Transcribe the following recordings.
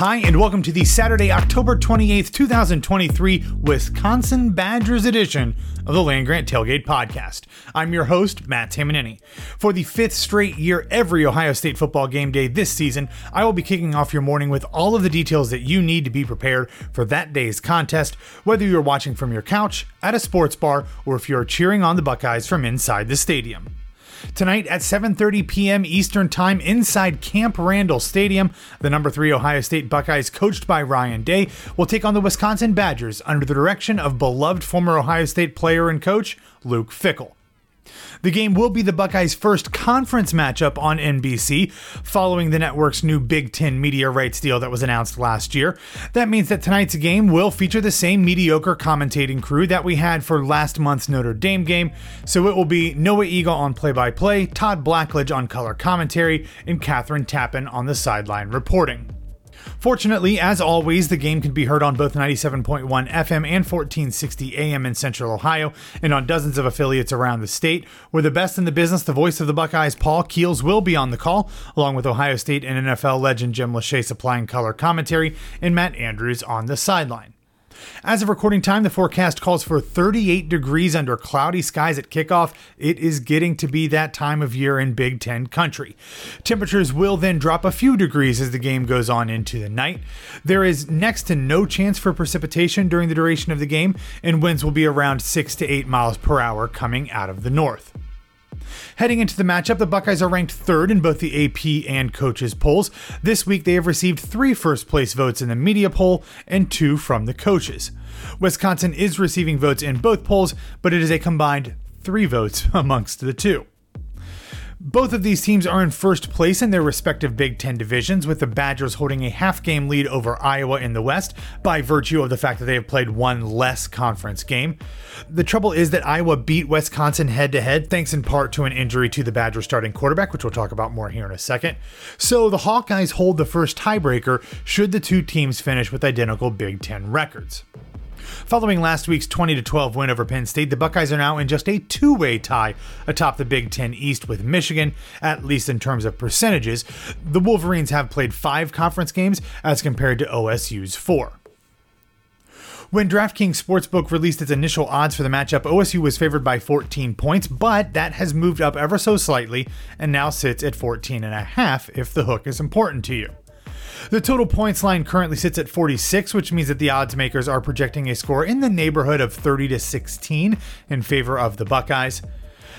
Hi, and welcome to the Saturday, October 28th, 2023 Wisconsin Badgers edition of the Land Grant Tailgate Podcast. I'm your host, Matt Tamanini. For the fifth straight year, every Ohio State football game day this season, I will be kicking off your morning with all of the details that you need to be prepared for that day's contest, whether you're watching from your couch, at a sports bar, or if you're cheering on the Buckeyes from inside the stadium. Tonight at 7:30 p.m. Eastern Time inside Camp Randall Stadium, the number 3 Ohio State Buckeyes coached by Ryan Day will take on the Wisconsin Badgers under the direction of beloved former Ohio State player and coach Luke Fickell. The game will be the Buckeyes' first conference matchup on NBC, following the network's new Big Ten media rights deal that was announced last year. That means that tonight's game will feature the same mediocre commentating crew that we had for last month's Notre Dame game, so it will be Noah Eagle on play by play, Todd Blackledge on color commentary, and Kathryn Tappen on the sideline reporting. Fortunately, as always, the game can be heard on both 97.1 FM and 1460 AM in Central Ohio and on dozens of affiliates around the state. We're the best in the business. The voice of the Buckeyes, Paul Keels, will be on the call, along with Ohio State and NFL legend Jim Lachey supplying color commentary and Matt Andrews on the sideline. As of recording time, the forecast calls for 38 degrees under cloudy skies at kickoff. It is getting to be that time of year in Big Ten country. Temperatures will then drop a few degrees as the game goes on into the night. There is next to no chance for precipitation during the duration of the game, and winds will be around 6 to 8 miles per hour coming out of the north. Heading into the matchup, the Buckeyes are ranked third in both the AP and coaches polls. This week, they have received three first place votes in the media poll and two from the coaches. Wisconsin is receiving votes in both polls, but it is a combined three votes amongst the two. Both of these teams are in first place in their respective Big Ten divisions, with the Badgers holding a half game lead over Iowa in the West by virtue of the fact that they have played one less conference game. The trouble is that Iowa beat Wisconsin head to head, thanks in part to an injury to the Badgers starting quarterback, which we'll talk about more here in a second. So the Hawkeyes hold the first tiebreaker should the two teams finish with identical Big Ten records. Following last week's 20 12 win over Penn State, the Buckeyes are now in just a two way tie atop the Big Ten East with Michigan, at least in terms of percentages. The Wolverines have played five conference games as compared to OSU's four. When DraftKings Sportsbook released its initial odds for the matchup, OSU was favored by 14 points, but that has moved up ever so slightly and now sits at 14 and a half if the hook is important to you. The total points line currently sits at 46, which means that the odds makers are projecting a score in the neighborhood of 30 to 16 in favor of the Buckeyes.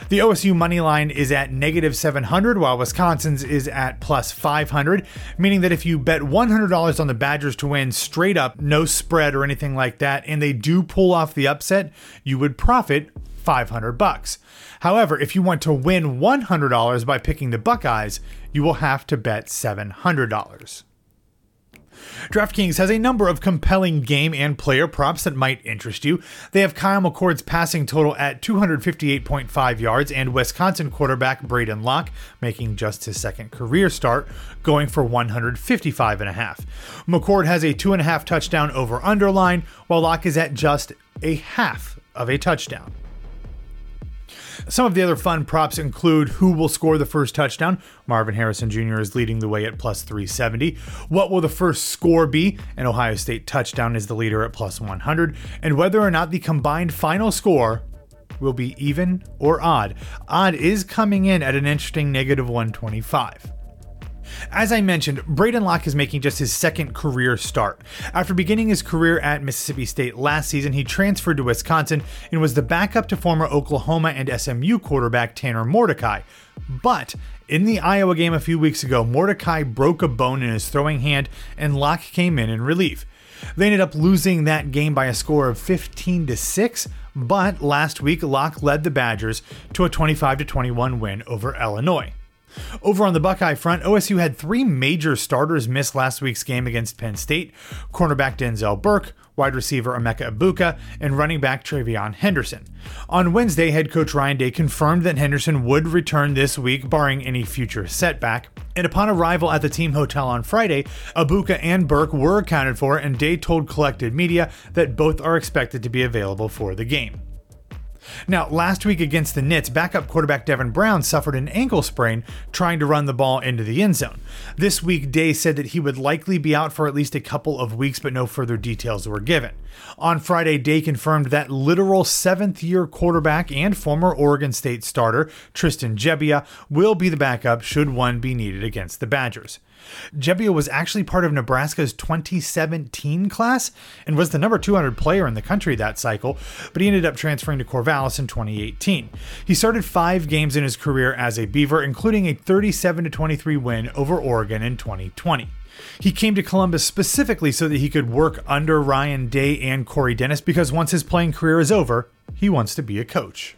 The OSU money line is at negative 700, while Wisconsin's is at plus 500, meaning that if you bet $100 on the Badgers to win straight up, no spread or anything like that, and they do pull off the upset, you would profit 500 bucks. However, if you want to win $100 by picking the Buckeyes, you will have to bet $700. DraftKings has a number of compelling game and player props that might interest you. They have Kyle McCord's passing total at 258.5 yards and Wisconsin quarterback Braden Locke making just his second career start, going for 155.5. McCord has a two and a half touchdown over underline, while Locke is at just a half of a touchdown. Some of the other fun props include who will score the first touchdown. Marvin Harrison Jr. is leading the way at plus 370. What will the first score be? An Ohio State touchdown is the leader at plus 100. And whether or not the combined final score will be even or odd. Odd is coming in at an interesting negative 125. As I mentioned, Braden Locke is making just his second career start. After beginning his career at Mississippi State last season, he transferred to Wisconsin and was the backup to former Oklahoma and SMU quarterback Tanner Mordecai. But in the Iowa game a few weeks ago, Mordecai broke a bone in his throwing hand and Locke came in in relief. They ended up losing that game by a score of 15 to 6, but last week Locke led the Badgers to a 25 to 21 win over Illinois. Over on the Buckeye front, OSU had three major starters miss last week's game against Penn State cornerback Denzel Burke, wide receiver Emeka Egbuka, and running back TreVeyon Henderson. On Wednesday, head coach Ryan Day confirmed that Henderson would return this week, barring any future setback. And upon arrival at the team hotel on Friday, Egbuka and Burke were accounted for, and Day told collected media that both are expected to be available for the game. Now, last week against the Nits, backup quarterback Devin Brown suffered an ankle sprain trying to run the ball into the end zone. This week, Day said that he would likely be out for at least a couple of weeks, but no further details were given. On Friday, Day confirmed that literal seventh year quarterback and former Oregon State starter Tristan Gebbia will be the backup should one be needed against the Badgers. Gebbia was actually part of Nebraska's 2017 class and was the number 200 player in the country that cycle, but he ended up transferring to Corvallis in 2018. He started five games in his career as a Beaver, including a 37 23 win over Oregon in 2020. He came to Columbus specifically so that he could work under Ryan Day and Corey Dennis because once his playing career is over, he wants to be a coach.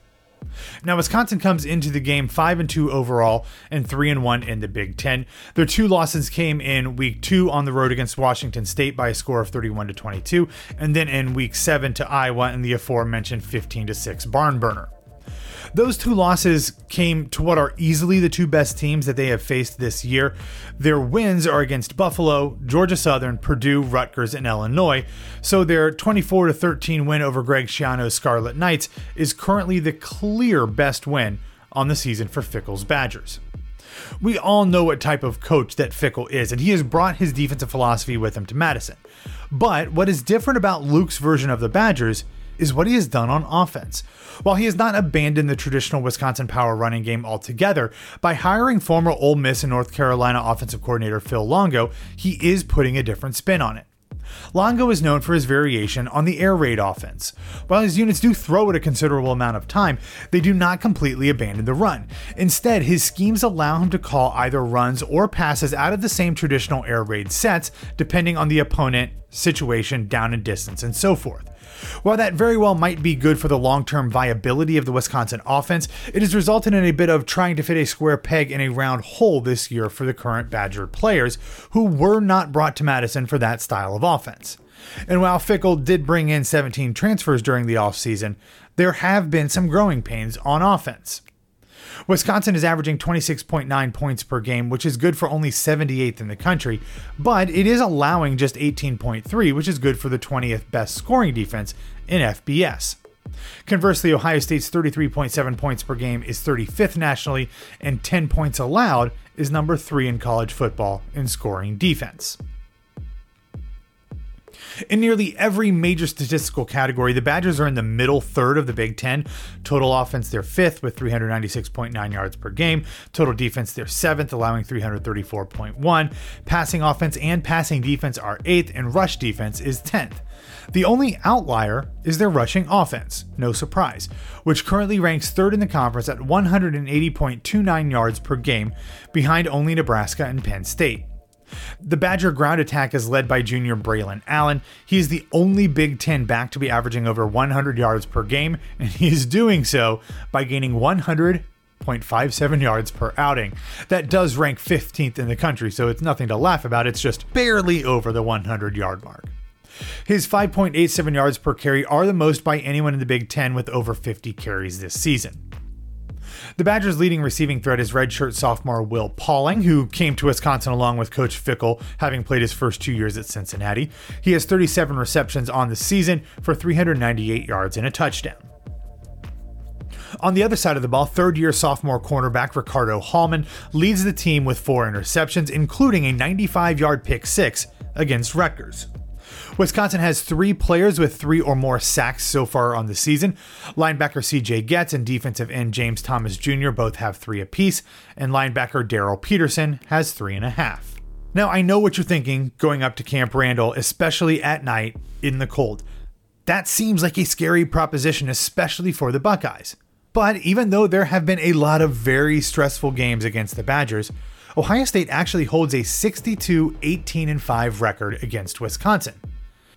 Now Wisconsin comes into the game 5 and 2 overall and 3 and 1 in the Big 10. Their two losses came in week 2 on the road against Washington State by a score of 31 to 22 and then in week 7 to Iowa in the aforementioned 15 to 6 barn burner. Those two losses came to what are easily the two best teams that they have faced this year. Their wins are against Buffalo, Georgia Southern, Purdue, Rutgers, and Illinois. So their 24 to 13 win over Greg Schiano's Scarlet Knights is currently the clear best win on the season for Fickell's Badgers. We all know what type of coach that Fickell is, and he has brought his defensive philosophy with him to Madison. But what is different about Luke's version of the Badgers is what he has done on offense. While he has not abandoned the traditional Wisconsin power running game altogether, by hiring former Ole Miss and North Carolina offensive coordinator Phil Longo, he is putting a different spin on it. Longo is known for his variation on the air raid offense. While his units do throw it a considerable amount of time, they do not completely abandon the run. Instead, his schemes allow him to call either runs or passes out of the same traditional air raid sets, depending on the opponent, situation, down and distance, and so forth. While that very well might be good for the long term viability of the Wisconsin offense, it has resulted in a bit of trying to fit a square peg in a round hole this year for the current Badger players, who were not brought to Madison for that style of offense. And while Fickell did bring in 17 transfers during the offseason, there have been some growing pains on offense. Wisconsin is averaging 26.9 points per game, which is good for only 78th in the country, but it is allowing just 18.3, which is good for the 20th best scoring defense in FBS. Conversely, Ohio State's 33.7 points per game is 35th nationally, and 10 points allowed is number 3 in college football in scoring defense. In nearly every major statistical category, the Badgers are in the middle third of the Big Ten. Total offense, they're fifth with 396.9 yards per game. Total defense, they're seventh, allowing 334.1. Passing offense and passing defense are eighth, and rush defense is 10th. The only outlier is their rushing offense, no surprise, which currently ranks third in the conference at 180.29 yards per game, behind only Nebraska and Penn State. The Badger ground attack is led by junior Braylon Allen. He is the only Big Ten back to be averaging over 100 yards per game, and he is doing so by gaining 100.57 yards per outing. That does rank 15th in the country, so it's nothing to laugh about. It's just barely over the 100 yard mark. His 5.87 yards per carry are the most by anyone in the Big Ten with over 50 carries this season. The Badgers' leading receiving threat is redshirt sophomore Will Pauling, who came to Wisconsin along with Coach Fickell, having played his first two years at Cincinnati. He has 37 receptions on the season for 398 yards and a touchdown. On the other side of the ball, third year sophomore cornerback Ricardo Hallman leads the team with four interceptions, including a 95 yard pick six against Rutgers. Wisconsin has three players with three or more sacks so far on the season. Linebacker CJ Goetz and defensive end James Thompson Jr. both have three apiece, and linebacker Darryl Peterson has three and a half. Now, I know what you're thinking going up to Camp Randall, especially at night in the cold. That seems like a scary proposition, especially for the Buckeyes. But even though there have been a lot of very stressful games against the Badgers, Ohio State actually holds a 62 18 5 record against Wisconsin.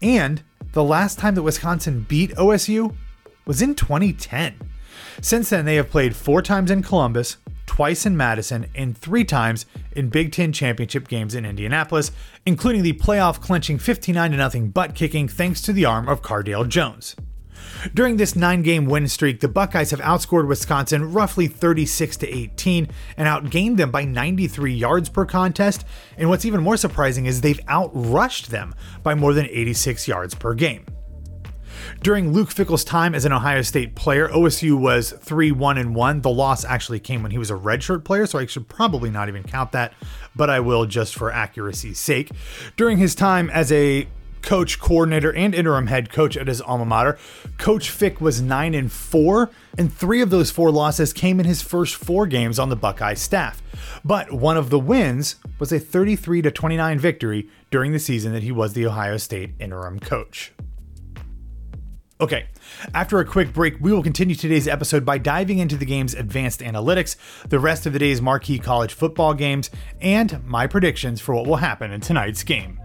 And the last time that Wisconsin beat OSU was in 2010. Since then, they have played four times in Columbus, twice in Madison, and three times in Big Ten championship games in Indianapolis, including the playoff clinching 59 0 butt kicking thanks to the arm of Cardale Jones. During this nine game win streak, the Buckeyes have outscored Wisconsin roughly 36 to 18 and outgained them by 93 yards per contest. And what's even more surprising is they've outrushed them by more than 86 yards per game. During Luke Fickell's time as an Ohio State player, OSU was 3 1 and 1. The loss actually came when he was a redshirt player, so I should probably not even count that, but I will just for accuracy's sake. During his time as a coach, coordinator, and interim head coach at his alma mater. Coach Fick was 9 and 4, and 3 of those 4 losses came in his first 4 games on the Buckeye staff. But one of the wins was a 33 to 29 victory during the season that he was the Ohio State interim coach. Okay, after a quick break, we will continue today's episode by diving into the game's advanced analytics, the rest of the day's marquee college football games, and my predictions for what will happen in tonight's game.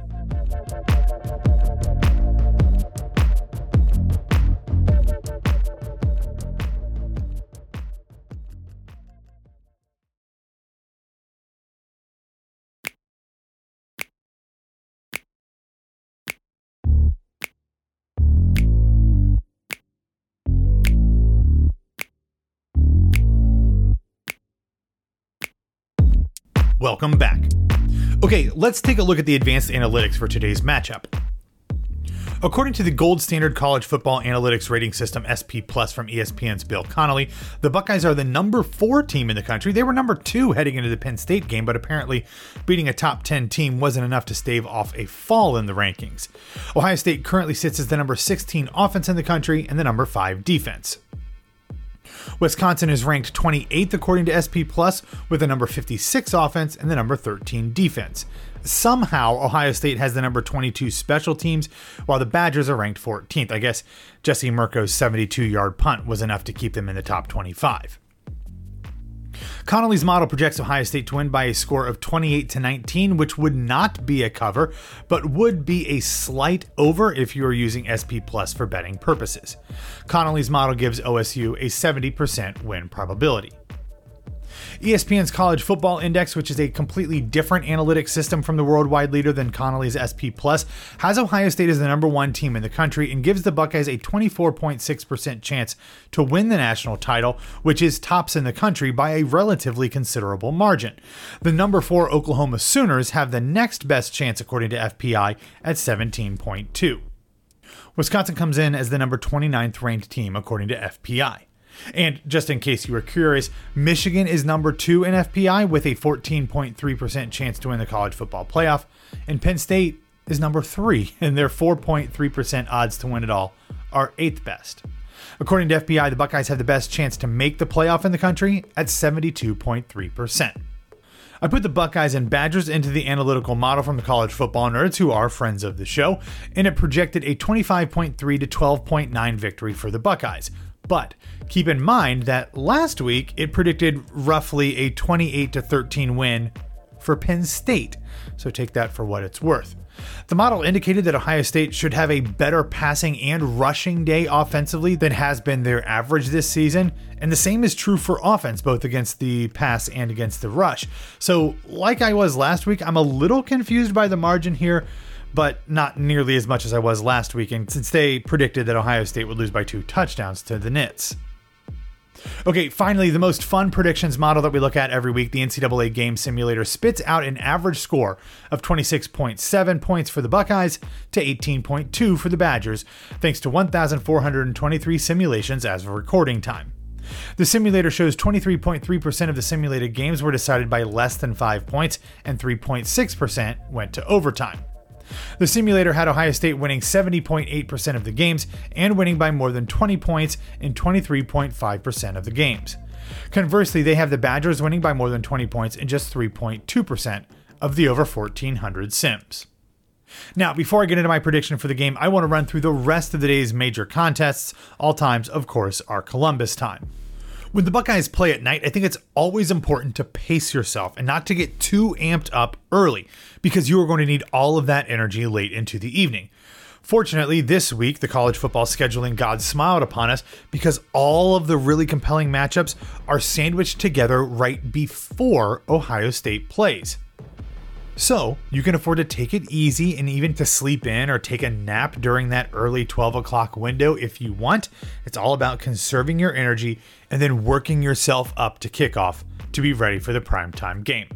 Let's take a look at the advanced analytics for today's matchup. According to the gold standard college football analytics rating system SP Plus from ESPN's Bill Connelly, the Buckeyes are the number four team in the country. They were number two heading into the Penn State game, but apparently beating a top 10 team wasn't enough to stave off a fall in the rankings. Ohio State currently sits as the number 16 offense in the country and the number five defense. Wisconsin is ranked 28th according to SP Plus with the number 56 offense and the number 13 defense. Somehow, Ohio State has the number 22 special teams, while the Badgers are ranked 14th. I guess Jesse Mirco's 72 yard punt was enough to keep them in the top 25. Connelly's model projects Ohio State to win by a score of 28 to 19, which would not be a cover, but would be a slight over if you are using SP Plus for betting purposes. Connelly's model gives OSU a 70% win probability. ESPN's College Football Index, which is a completely different analytic system from the worldwide leader than Connelly's SP Plus, has Ohio State as the number one team in the country and gives the Buckeyes a 24.6% chance to win the national title, which is tops in the country by a relatively considerable margin. The number four Oklahoma Sooners have the next best chance according to FPI at 17.2. Wisconsin comes in as the number 29th ranked team according to FPI. And just in case you were curious, Michigan is number two in FPI with a 14.3% chance to win the college football playoff, and Penn State is number three, and their 4.3% odds to win it all are eighth best. According to FPI, the Buckeyes have the best chance to make the playoff in the country at 72.3%. I put the Buckeyes and Badgers into the analytical model from the college football nerds who are friends of the show, and it projected a 25.3 to 12.9 victory for the Buckeyes, but keep in mind that last week it predicted roughly a 28 to 13 win for Penn State. So take that for what it's worth. The model indicated that Ohio State should have a better passing and rushing day offensively than has been their average this season, and the same is true for offense, both against the pass and against the rush. So, like I was last week, I'm a little confused by the margin here but not nearly as much as I was last weekend since they predicted that Ohio State would lose by two touchdowns to the Nits. Okay, finally, the most fun predictions model that we look at every week, the NCAA Game Simulator, spits out an average score of 26.7 points for the Buckeyes to 18.2 for the Badgers, thanks to 1,423 simulations as of recording time. The simulator shows 23.3% of the simulated games were decided by less than 5 points, and 3.6% went to overtime. The simulator had Ohio State winning 70.8% of the games and winning by more than 20 points in 23.5% of the games. Conversely, they have the Badgers winning by more than 20 points in just 3.2% of the over 1,400 sims. Now, before I get into my prediction for the game, I want to run through the rest of the day's major contests. All times, of course, are Columbus time. When the Buckeyes play at night, I think it's always important to pace yourself and not to get too amped up early because you are going to need all of that energy late into the evening. Fortunately, this week, the college football scheduling gods smiled upon us because all of the really compelling matchups are sandwiched together right before Ohio State plays. So, you can afford to take it easy and even to sleep in or take a nap during that early 12 o'clock window if you want. It's all about conserving your energy and then working yourself up to kickoff to be ready for the primetime game.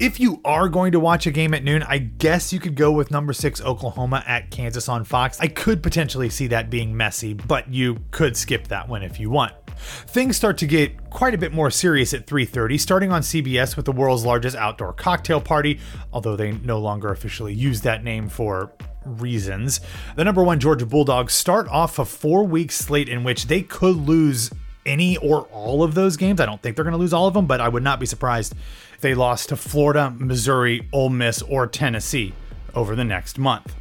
If you are going to watch a game at noon, I guess you could go with number six Oklahoma at Kansas on Fox. I could potentially see that being messy, but you could skip that one if you want. Things start to get quite a bit more serious at 3:30, starting on CBS with the world's largest outdoor cocktail party, although they no longer officially use that name for reasons. The number 1 Georgia Bulldogs start off a 4-week slate in which they could lose any or all of those games. I don't think they're going to lose all of them, but I would not be surprised if they lost to Florida, Missouri, Ole Miss, or Tennessee over the next month.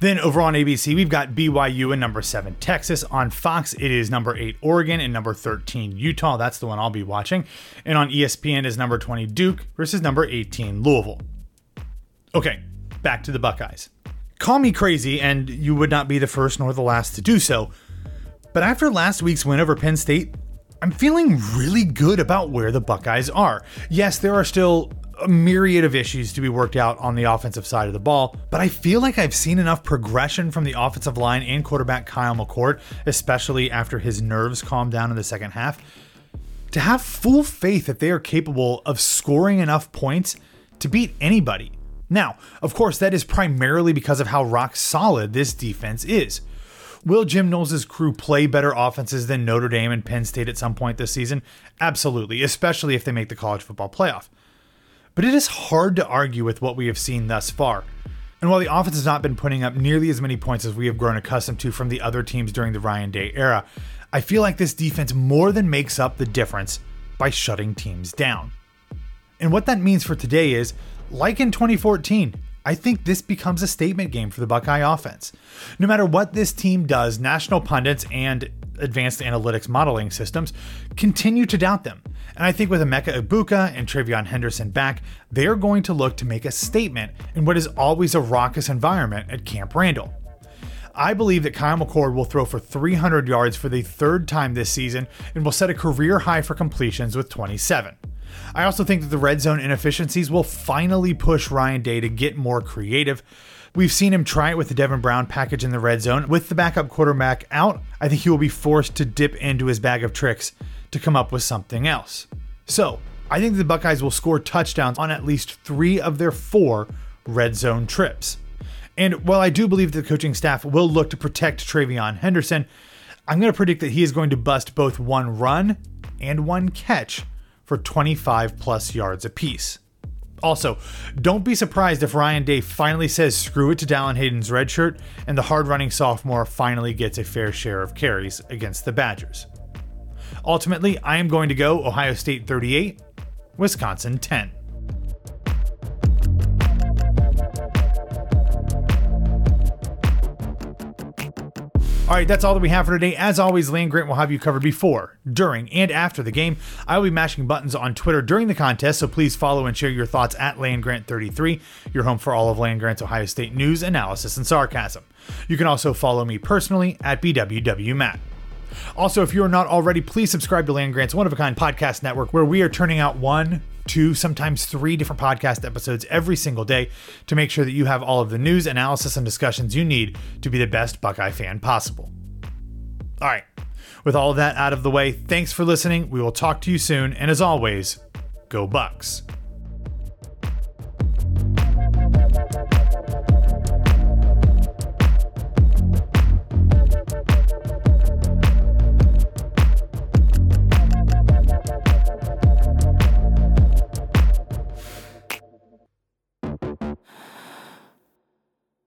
Then over on ABC, we've got BYU and number seven Texas. On Fox, it is number eight Oregon and number 13 Utah. That's the one I'll be watching. And on ESPN is number 20 Duke versus number 18 Louisville. Okay, back to the Buckeyes. Call me crazy, and you would not be the first nor the last to do so. But after last week's win over Penn State, I'm feeling really good about where the Buckeyes are. Yes, there are still a myriad of issues to be worked out on the offensive side of the ball, but I feel like I've seen enough progression from the offensive line and quarterback Kyle McCord, especially after his nerves calmed down in the second half, to have full faith that they are capable of scoring enough points to beat anybody. Now, of course, that is primarily because of how rock solid this defense is. Will Jim Knowles' crew play better offenses than Notre Dame and Penn State at some point this season? Absolutely, especially if they make the college football playoff but it is hard to argue with what we have seen thus far. And while the offense has not been putting up nearly as many points as we have grown accustomed to from the other teams during the Ryan Day era, I feel like this defense more than makes up the difference by shutting teams down. And what that means for today is, like in 2014, I think this becomes a statement game for the Buckeye offense. No matter what this team does, national pundits and advanced analytics modeling systems continue to doubt them. And I think with Emeka Egbuka and TreVeyon Henderson back, they are going to look to make a statement in what is always a raucous environment at Camp Randall. I believe that Kyle McCord will throw for 300 yards for the third time this season and will set a career high for completions with 27. I also think that the red zone inefficiencies will finally push Ryan Day to get more creative. We've seen him try it with the Devin Brown package in the red zone. With the backup quarterback out, I think he will be forced to dip into his bag of tricks to come up with something else. So, I think the Buckeyes will score touchdowns on at least three of their four red zone trips. And while I do believe the coaching staff will look to protect TreVeyon Henderson, I'm going to predict that he is going to bust both one run and one catch for 25 plus yards apiece. Also, don't be surprised if Ryan Day finally says screw it to Dallan Hayden's red shirt and the hard running sophomore finally gets a fair share of carries against the Badgers. Ultimately, I am going to go Ohio State 38, Wisconsin 10. All right, that's all that we have for today. As always, Land Grant will have you covered before, during, and after the game. I will be mashing buttons on Twitter during the contest, so please follow and share your thoughts at Land Grant 33 your home for all of Land Grant's Ohio State news, analysis, and sarcasm. You can also follow me personally at BWWMatt. Also, if you are not already, please subscribe to Land Grant's One of a Kind podcast network, where we are turning out one, two, sometimes three different podcast episodes every single day to make sure that you have all of the news, analysis, and discussions you need to be the best Buckeye fan possible. All right, with all of that out of the way, thanks for listening. We will talk to you soon, and as always, go Bucks.